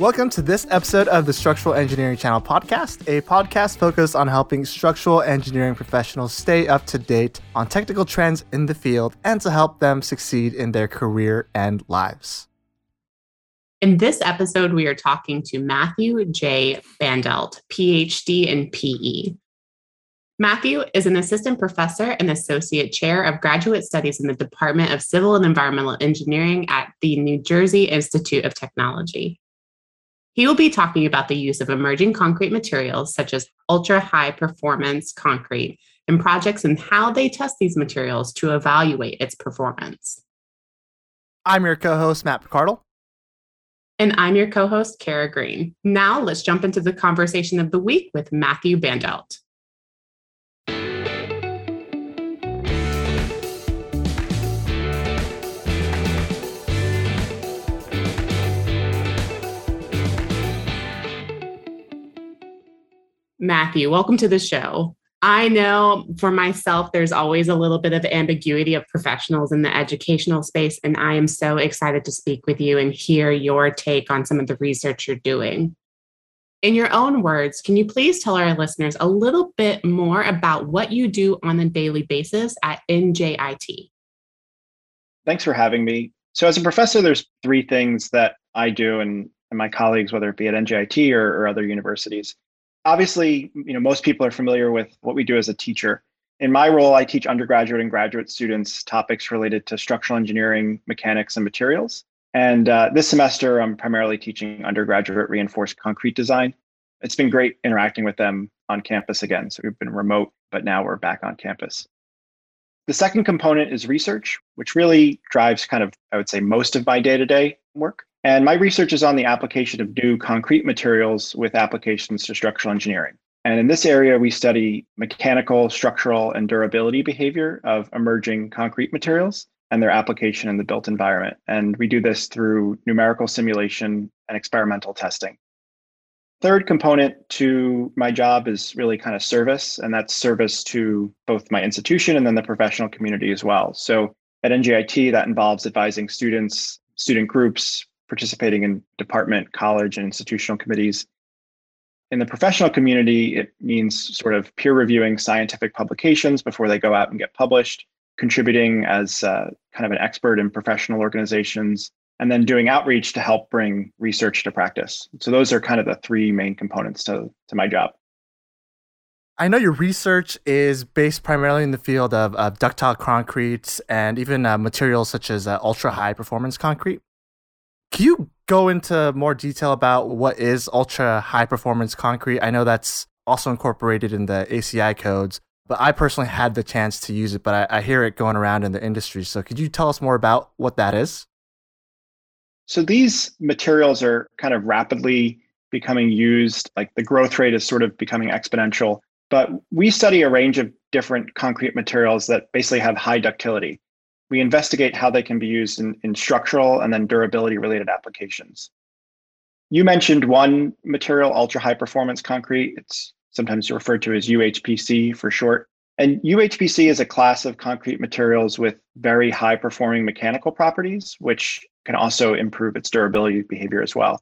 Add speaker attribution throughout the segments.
Speaker 1: Welcome to this episode of the Structural Engineering Channel podcast, a podcast focused on helping structural engineering professionals stay up to date on technical trends in the field and to help them succeed in their career and lives.
Speaker 2: In this episode, we are talking to Matthew J. Bandelt, PhD in PE. Matthew is an assistant professor and associate chair of graduate studies in the Department of Civil and Environmental Engineering at the New Jersey Institute of Technology. He will be talking about the use of emerging concrete materials such as ultra high performance concrete in projects and how they test these materials to evaluate its performance.
Speaker 1: I'm your co host, Matt Picardal.
Speaker 2: And I'm your co host, Kara Green. Now let's jump into the conversation of the week with Matthew Bandelt. Matthew, welcome to the show. I know for myself, there's always a little bit of ambiguity of professionals in the educational space, and I am so excited to speak with you and hear your take on some of the research you're doing. In your own words, can you please tell our listeners a little bit more about what you do on a daily basis at NJIT?
Speaker 3: Thanks for having me. So, as a professor, there's three things that I do and, and my colleagues, whether it be at NJIT or, or other universities obviously, you know, most people are familiar with what we do as a teacher. In my role, I teach undergraduate and graduate students topics related to structural engineering, mechanics, and materials. And uh, this semester, I'm primarily teaching undergraduate reinforced concrete design. It's been great interacting with them on campus again. So we've been remote, but now we're back on campus. The second component is research, which really drives kind of, I would say, most of my day to day work. And my research is on the application of new concrete materials with applications to structural engineering. And in this area, we study mechanical, structural, and durability behavior of emerging concrete materials and their application in the built environment. And we do this through numerical simulation and experimental testing. Third component to my job is really kind of service, and that's service to both my institution and then the professional community as well. So at NJIT, that involves advising students, student groups, participating in department, college, and institutional committees. In the professional community, it means sort of peer reviewing scientific publications before they go out and get published, contributing as uh, kind of an expert in professional organizations, and then doing outreach to help bring research to practice. So those are kind of the three main components to, to my job.
Speaker 1: I know your research is based primarily in the field of, of ductile concrete and even uh, materials such as uh, ultra high performance concrete. Can you go into more detail about what is ultra high performance concrete? I know that's also incorporated in the ACI codes, but I personally had the chance to use it, but I, I hear it going around in the industry. So could you tell us more about what that is?
Speaker 3: So these materials are kind of rapidly becoming used, like the growth rate is sort of becoming exponential. But we study a range of different concrete materials that basically have high ductility we investigate how they can be used in, in structural and then durability related applications. You mentioned one material, ultra high performance concrete. It's sometimes referred to as UHPC for short. And UHPC is a class of concrete materials with very high performing mechanical properties, which can also improve its durability behavior as well.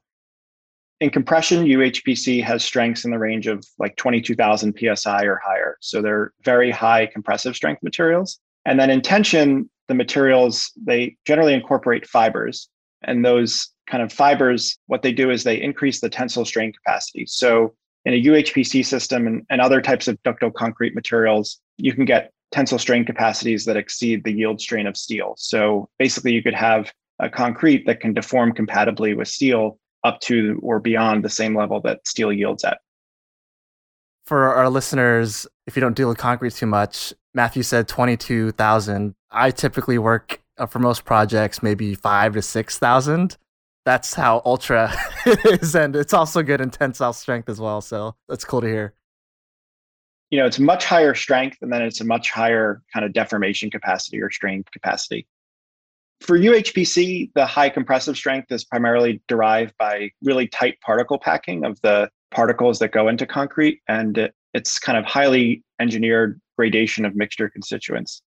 Speaker 3: In compression, UHPC has strengths in the range of like 22,000 psi or higher. So they're very high compressive strength materials. And then in tension, the materials, they generally incorporate fibers. And those kind of fibers, what they do is they increase the tensile strain capacity. So in a UHPC system and, and other types of ductile concrete materials, you can get tensile strain capacities that exceed the yield strain of steel. So basically, you could have a concrete that can deform compatibly with steel up to or beyond the same level that steel yields at.
Speaker 1: For our listeners, if you don't deal with concrete too much, Matthew said 22,000. I typically work uh, for most projects, maybe five to 6,000. That's how ultra is. And it's also good in tensile strength as well. So that's cool to hear.
Speaker 3: you know, it's much higher strength and then it's a much higher kind of deformation capacity or strain capacity. For UHPC, the high compressive strength is primarily derived by really tight particle packing of the particles that go into concrete. And it, it's kind of highly engineered gradation of mixture constituents.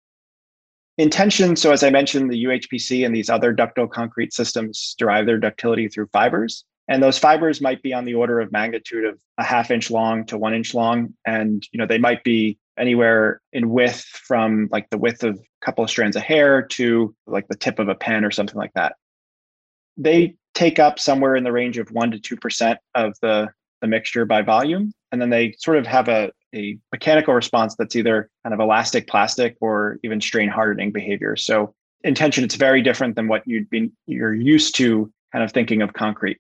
Speaker 3: Intention, so as I mentioned, the UHPC and these other ductile concrete systems derive their ductility through fibers. And those fibers might be on the order of magnitude of a half inch long to one inch long. And you know, they might be anywhere in width from like the width of a couple of strands of hair to like the tip of a pen or something like that. They take up somewhere in the range of one to two percent of the, the mixture by volume. And then they sort of have a, a mechanical response that's either kind of elastic plastic or even strain hardening behavior. So intention, it's very different than what you'd been you're used to kind of thinking of concrete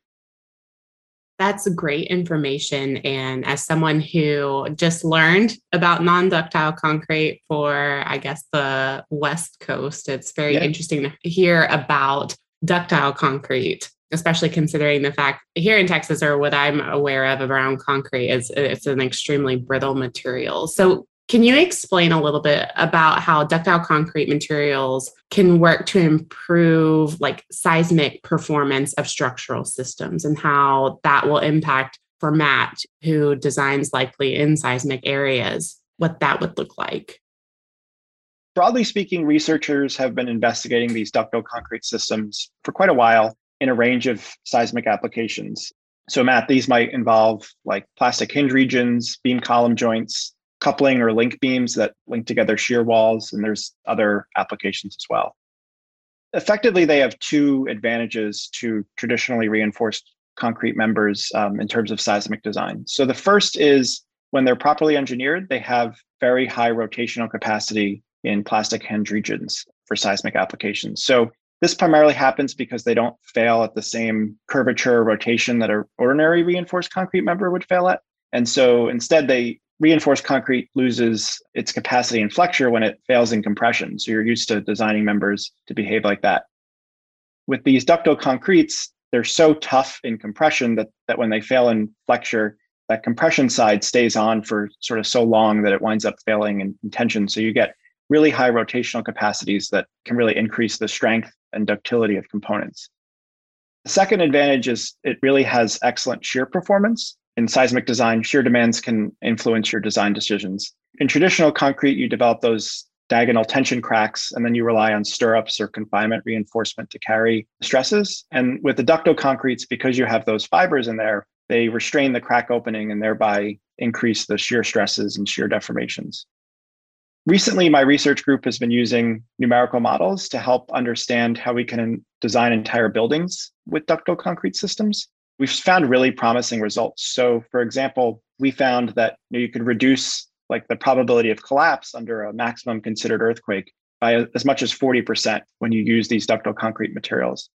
Speaker 2: that's great information. And as someone who just learned about non ductile concrete for, I guess, the West Coast, it's very yeah. interesting to hear about ductile concrete especially considering the fact here in Texas or what I'm aware of around concrete is it's an extremely brittle material. So can you explain a little bit about how ductile concrete materials can work to improve like seismic performance of structural systems and how that will impact for Matt, who designs likely in seismic areas, what that would look like?
Speaker 3: Broadly speaking, researchers have been investigating these ductile concrete systems for quite a while in a range of seismic applications. So, Matt, these might involve like plastic hinge regions, beam column joints, coupling or link beams that link together shear walls, and there's other applications as well. Effectively, they have two advantages to traditionally reinforced concrete members um, in terms of seismic design. So the first is when they're properly engineered, they have very high rotational capacity in plastic hinge regions for seismic applications. So this primarily happens because they don't fail at the same curvature rotation that an ordinary reinforced concrete member would fail at. And so instead, they reinforced concrete loses its capacity in flexure when it fails in compression. So you're used to designing members to behave like that. With these ductile concretes, they're so tough in compression that, that when they fail in flexure, that compression side stays on for sort of so long that it winds up failing in, in tension. So you get really high rotational capacities that can really increase the strength and ductility of components. The second advantage is it really has excellent shear performance in seismic design, shear demands can influence your design decisions. In traditional concrete, you develop those diagonal tension cracks, and then you rely on stirrups or confinement reinforcement to carry stresses. And with the ductile concretes, because you have those fibers in there, they restrain the crack opening and thereby increase the shear stresses and shear deformations. Recently, my research group has been using numerical models to help understand how we can design entire buildings with ductile concrete systems we've found really promising results. So, for example, we found that you, know, you could reduce like the probability of collapse under a maximum considered earthquake by as much as 40% when you use these ductile concrete materials.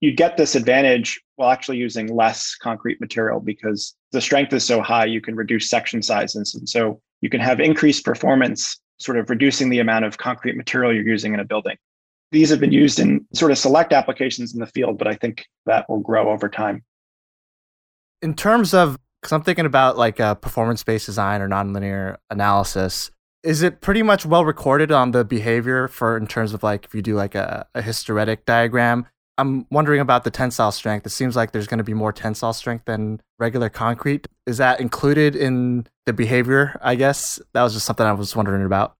Speaker 3: You get this advantage while actually using less concrete material because the strength is so high, you can reduce section sizes. And so you can have increased performance, sort of reducing the amount of concrete material you're using in a building. These have been used in sort of select applications in the field, but I think that will grow over time
Speaker 1: in terms of because I'm thinking about like a performance based design or nonlinear analysis. Is it pretty much well recorded on the behavior for in terms of like if you do like a, a hysteretic diagram? I'm wondering about the tensile strength. It seems like there's going to be more tensile strength than regular concrete. Is that included in the behavior? I guess that was just something I was wondering about.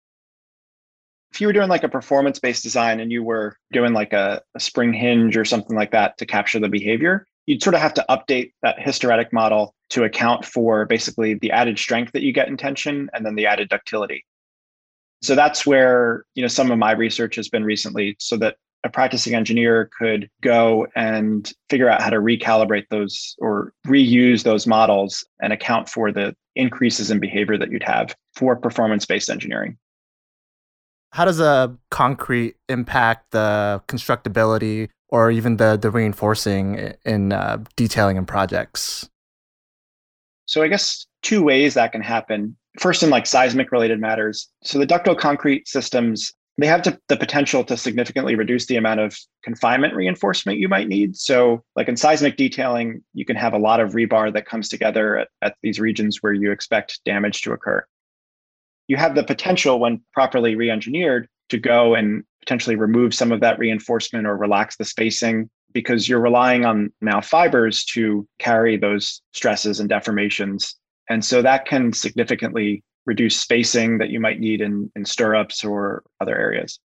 Speaker 3: If you were doing like a performance based design and you were doing like a, a spring hinge or something like that to capture the behavior, you'd sort of have to update that hysteretic model to account for basically the added strength that you get in tension and then the added ductility. So that's where, you know, some of my research has been recently so that a practicing engineer could go and figure out how to recalibrate those or reuse those models and account for the increases in behavior that you'd have for performance based engineering.
Speaker 1: How does a concrete impact the constructability or even the the reinforcing in uh, detailing in projects?
Speaker 3: So I guess two ways that can happen. First, in like seismic related matters. So the ductile concrete systems they have to, the potential to significantly reduce the amount of confinement reinforcement you might need. So, like in seismic detailing, you can have a lot of rebar that comes together at, at these regions where you expect damage to occur. you have the potential when properly re-engineered to go and potentially remove some of that reinforcement or relax the spacing because you're relying on now fibers to carry those stresses and deformations. And so that can significantly reduce spacing that you might need in, in stirrups or other areas.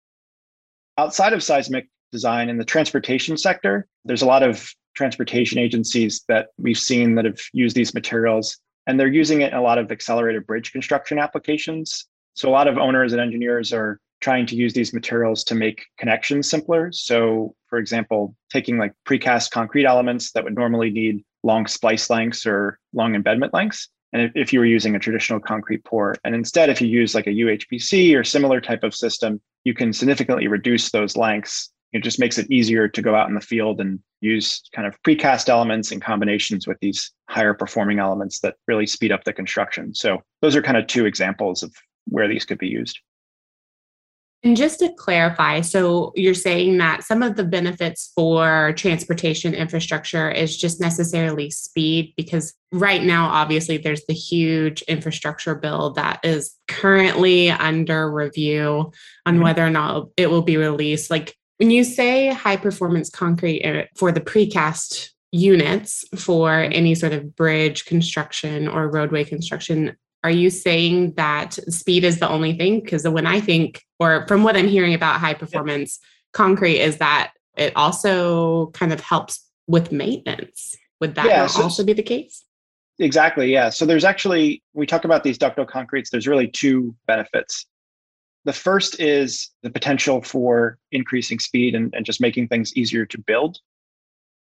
Speaker 3: Outside of seismic design in the transportation sector, there's a lot of transportation agencies that we've seen that have used these materials, and they're using it in a lot of accelerated bridge construction applications. So a lot of owners and engineers are trying to use these materials to make connections simpler. So, for example, taking like precast concrete elements that would normally need long splice lengths or long embedment lengths. And if, if you were using a traditional concrete pour, and instead, if you use like a UHPC or similar type of system, you can significantly reduce those lengths. It just makes it easier to go out in the field and use kind of precast elements in combinations with these higher performing elements that really speed up the construction. So those are kind of two examples of where these could be used.
Speaker 2: And just to clarify, so you're saying that some of the benefits for transportation infrastructure is just necessarily speed, because right now, obviously, there's the huge infrastructure bill that is currently under review on mm-hmm. whether or not it will be released. Like when you say high performance concrete uh, for the precast units for any sort of bridge construction or roadway construction, are you saying that speed is the only thing? Because when I think, or from what I'm hearing about high performance concrete, is that it also kind of helps with maintenance. Would that yeah, so, also be the case?
Speaker 3: Exactly. Yeah. So there's actually, we talk about these ductile concretes, there's really two benefits. The first is the potential for increasing speed and, and just making things easier to build.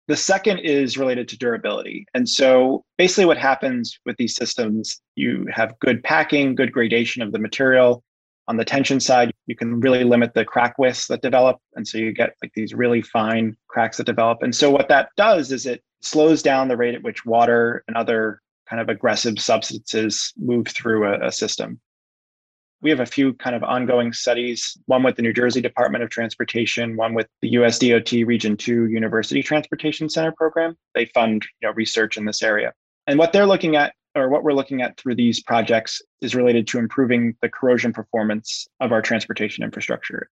Speaker 3: The second is related to durability. And so basically, what happens with these systems, you have good packing, good gradation of the material. On the tension side, you can really limit the crack widths that develop. And so you get like these really fine cracks that develop. And so what that does is it slows down the rate at which water and other kind of aggressive substances move through a, a system we have a few kind of ongoing studies, one with the New Jersey Department of Transportation, one with the USDOT Region 2 University Transportation Center program. They fund you know, research in this area. And what they're looking at, or what we're looking at through these projects, is related to improving the corrosion performance of our transportation infrastructure.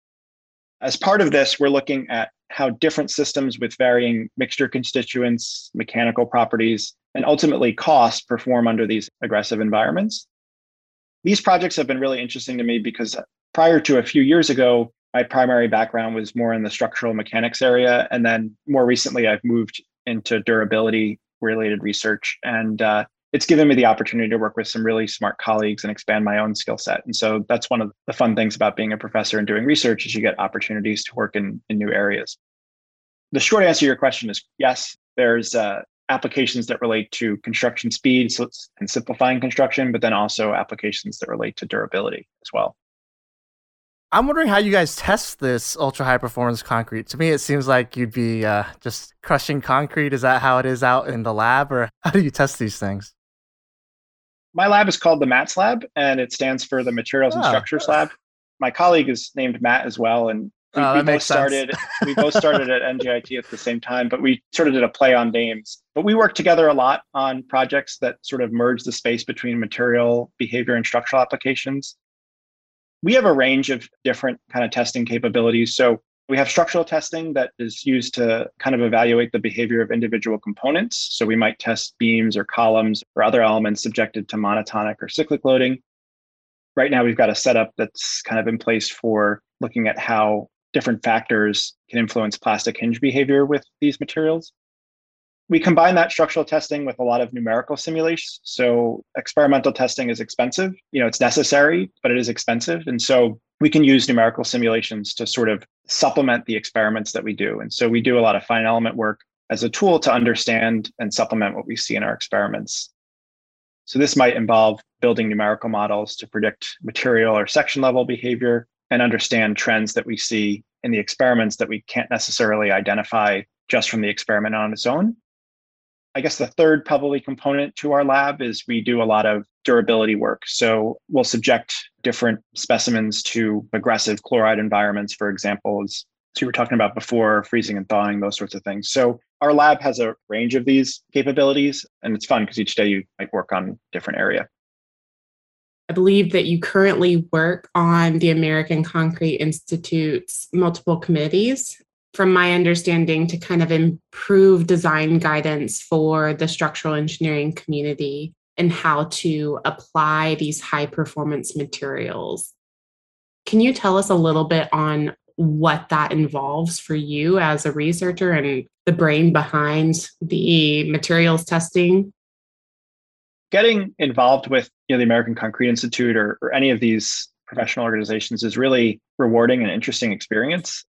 Speaker 3: As part of this, we're looking at how different systems with varying mixture constituents, mechanical properties, and ultimately cost perform under these aggressive environments these projects have been really interesting to me because prior to a few years ago, my primary background was more in the structural mechanics area. And then more recently, I've moved into durability related research. And uh, it's given me the opportunity to work with some really smart colleagues and expand my own skill set. And so that's one of the fun things about being a professor and doing research is you get opportunities to work in, in new areas. The short answer to your question is yes, there's uh, applications that relate to construction speed so and simplifying construction, but then also applications that relate to durability as well.
Speaker 1: I'm wondering how you guys test this ultra high performance concrete. To me, it seems like you'd be uh, just crushing concrete. Is that how it is out in the lab, or how do you test these things?
Speaker 3: My lab is called the MATS lab, and it stands for the Materials oh. and Structures Lab. My colleague is named Matt as well, and we, oh, we both started we both started at NJIT at the same time, but we sort of did a play on names. But we worked together a lot on projects that sort of merge the space between material, behavior, and structural applications. We have a range of different kind of testing capabilities. So we have structural testing that is used to kind of evaluate the behavior of individual components. So we might test beams or columns or other elements subjected to monotonic or cyclic loading. Right now, we've got a setup that's kind of in place for looking at how different factors can influence plastic hinge behavior with these materials. We combine that structural testing with a lot of numerical simulations. So experimental testing is expensive. You know, it's necessary, but it is expensive. And so we can use numerical simulations to sort of supplement the experiments that we do. And so we do a lot of finite element work as a tool to understand and supplement what we see in our experiments. So this might involve building numerical models to predict material or section level behavior and understand trends that we see in the experiments that we can't necessarily identify just from the experiment on its own. I guess the third probably component to our lab is we do a lot of durability work. So we'll subject different specimens to aggressive chloride environments, for example, as you were talking about before, freezing and thawing, those sorts of things. So our lab has a range of these capabilities, and it's fun because each day you might work on a different area.
Speaker 2: I believe that you currently work on the American Concrete Institute's multiple committees. From my understanding, to kind of improve design guidance for the structural engineering community and how to apply these high performance materials. Can you tell us a little bit on what that involves for you as a researcher and the brain behind the materials testing?
Speaker 3: Getting involved with you know, the American Concrete Institute or, or any of these professional organizations is really rewarding and interesting experience.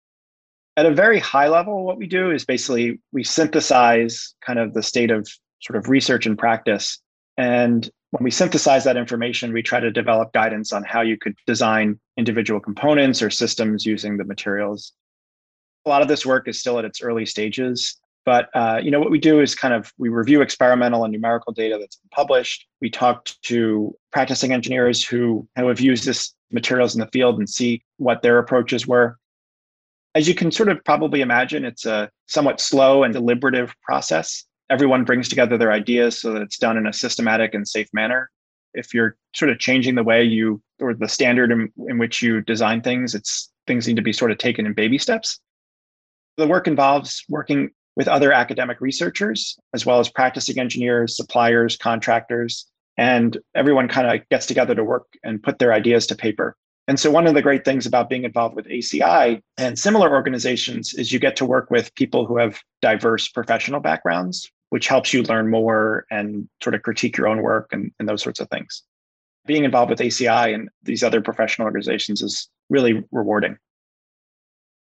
Speaker 3: At a very high level, what we do is basically we synthesize kind of the state of sort of research and practice. And when we synthesize that information, we try to develop guidance on how you could design individual components or systems using the materials. A lot of this work is still at its early stages, but uh, you know what we do is kind of we review experimental and numerical data that's been published. We talk to practicing engineers who, who have used this materials in the field and see what their approaches were. As you can sort of probably imagine, it's a somewhat slow and deliberative process everyone brings together their ideas so that it's done in a systematic and safe manner. If you're sort of changing the way you or the standard in, in which you design things, it's things need to be sort of taken in baby steps. The work involves working with other academic researchers, as well as practicing engineers, suppliers, contractors, and everyone kind of gets together to work and put their ideas to paper. And so, one of the great things about being involved with ACI and similar organizations is you get to work with people who have diverse professional backgrounds, which helps you learn more and sort of critique your own work and, and those sorts of things. Being involved with ACI and these other professional organizations is really rewarding.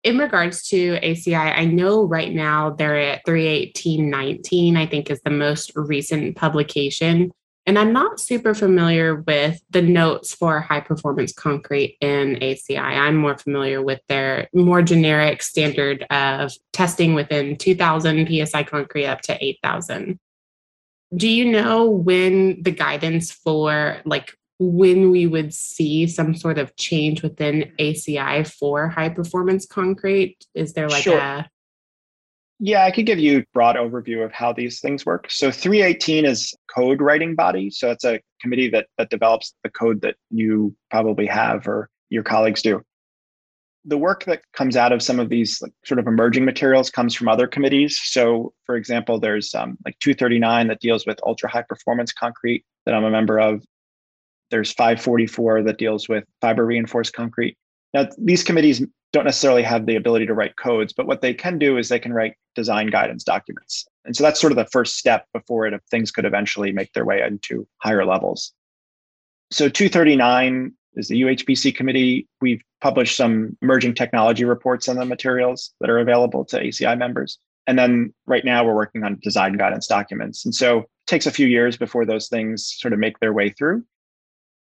Speaker 2: In regards to ACI, I know right now they're at 31819, I think is the most recent publication. And I'm not super familiar with the notes for high performance concrete in ACI. I'm more familiar with their more generic standard of testing within 2000 PSI concrete up to 8000. Do you know when the guidance for like when we would see some sort of change within ACI for high performance concrete? Is there like sure. a
Speaker 3: yeah, I could give you a broad overview of how these things work. So 318 is code writing body. So it's a committee that that develops the code that you probably have or your colleagues do. The work that comes out of some of these like, sort of emerging materials comes from other committees. So, for example, there's um, like 239 that deals with ultra high performance concrete that I'm a member of. There's 544 that deals with fiber reinforced concrete. Now, these committees don't necessarily have the ability to write codes, but what they can do is they can write design guidance documents. And so that's sort of the first step before it, things could eventually make their way into higher levels. So 239 is the UHPC committee. We've published some emerging technology reports on the materials that are available to ACI members. And then right now we're working on design guidance documents. And so it takes a few years before those things sort of make their way through.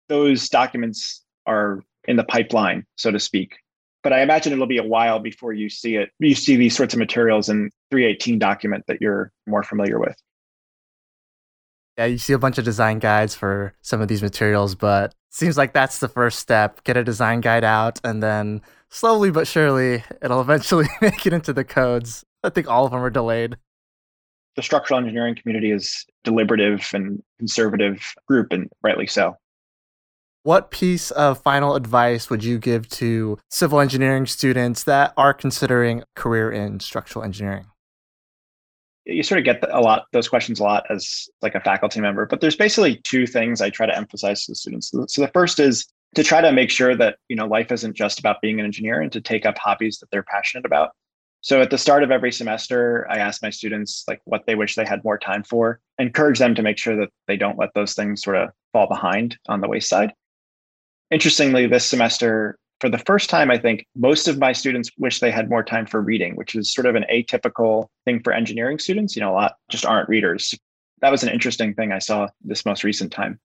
Speaker 3: Those documents are in the pipeline, so to speak but I imagine it'll be a while before you see it. You see these sorts of materials in 318 document that you're more familiar with.
Speaker 1: Yeah, you see a bunch of design guides for some of these materials, but seems like that's the first step. Get a design guide out, and then slowly but surely, it'll eventually make it into the codes. I think all of them are delayed.
Speaker 3: The structural engineering community is deliberative and conservative group, and rightly so.
Speaker 1: What piece of final advice would you give to civil engineering students that are considering a career in structural engineering?
Speaker 3: You sort of get a lot those questions a lot as like a faculty member, but there's basically two things I try to emphasize to the students. So the first is to try to make sure that you know life isn't just about being an engineer and to take up hobbies that they're passionate about. So at the start of every semester, I ask my students like what they wish they had more time for, encourage them to make sure that they don't let those things sort of fall behind on the wayside. Interestingly, this semester, for the first time, I think most of my students wish they had more time for reading, which is sort of an atypical thing for engineering students. You know, a lot just aren't readers. That was an interesting thing I saw this most recent time.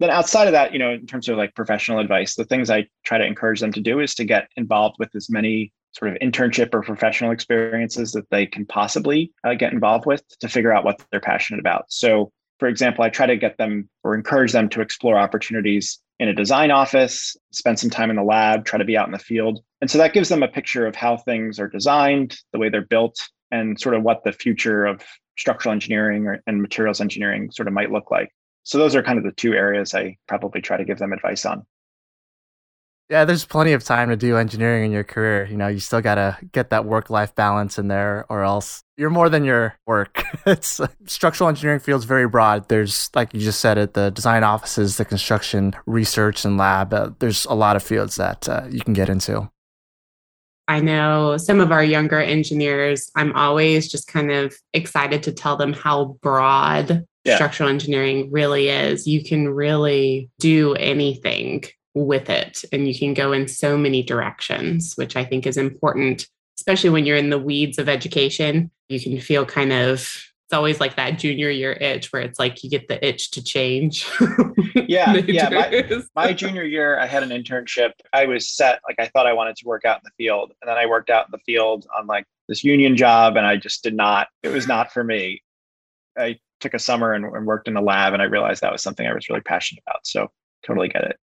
Speaker 3: Then outside of that, you know, in terms of like professional advice, the things I try to encourage them to do is to get involved with as many sort of internship or professional experiences that they can possibly uh, get involved with to figure out what they're passionate about. So, for example, I try to get them or encourage them to explore opportunities in a design office, spend some time in the lab, try to be out in the field. And so that gives them a picture of how things are designed, the way they're built, and sort of what the future of structural engineering or, and materials engineering sort of might look like. So those are kind of the two areas I probably try to give them advice on.
Speaker 1: Yeah, there's plenty of time to do engineering in your career. You know, you still got to get that work life balance in there, or else you're more than your work. it's structural engineering feels very broad. There's, like you just said it, the design offices, the construction, research, and lab. Uh, there's a lot of fields that uh, you can get into.
Speaker 2: I know some of our younger engineers, I'm always just kind of excited to tell them how broad yeah. structural engineering really is. You can really do anything with it. And you can go in so many directions, which I think is important, especially when you're in the weeds of education. You can feel kind of, it's always like that junior year itch where it's like you get the itch to change.
Speaker 3: yeah. yeah. My, my junior year, I had an internship. I was set, like, I thought I wanted to work out in the field. And then I worked out in the field on like this union job, and I just did not, it was not for me. I took a summer and, and worked in a lab, and I realized that was something I was really passionate about. So, totally get it.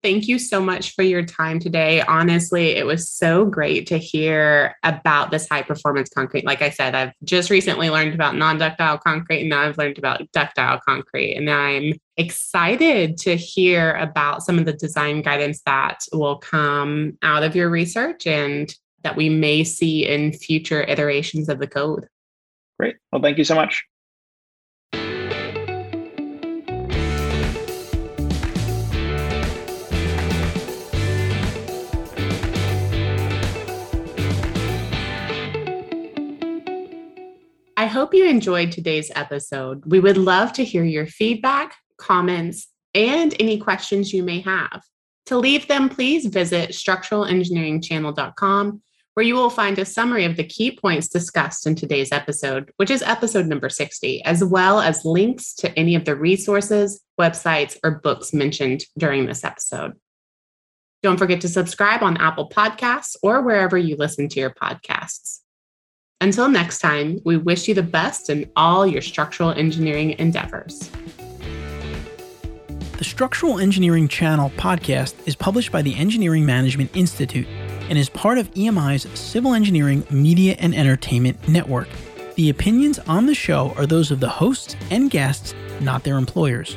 Speaker 2: Thank you so much for your time today. Honestly, it was so great to hear about this high performance concrete. Like I said, I've just recently learned about non ductile concrete, and now I've learned about ductile concrete. And I'm excited to hear about some of the design guidance that will come out of your research and that we may see in future iterations of the code.
Speaker 3: Great. Well, thank you so much.
Speaker 2: Hope you enjoyed today's episode. We would love to hear your feedback, comments, and any questions you may have. To leave them, please visit structuralengineeringchannel.com, where you will find a summary of the key points discussed in today's episode, which is episode number 60, as well as links to any of the resources, websites, or books mentioned during this episode. Don't forget to subscribe on Apple Podcasts or wherever you listen to your podcasts. Until next time, we wish you the best in all your structural engineering endeavors.
Speaker 4: The Structural Engineering Channel podcast is published by the Engineering Management Institute and is part of EMI's Civil Engineering Media and Entertainment Network. The opinions on the show are those of the hosts and guests, not their employers.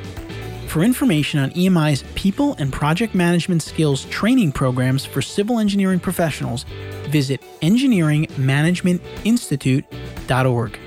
Speaker 4: For information on EMI's people and project management skills training programs for civil engineering professionals, visit engineeringmanagementinstitute.org.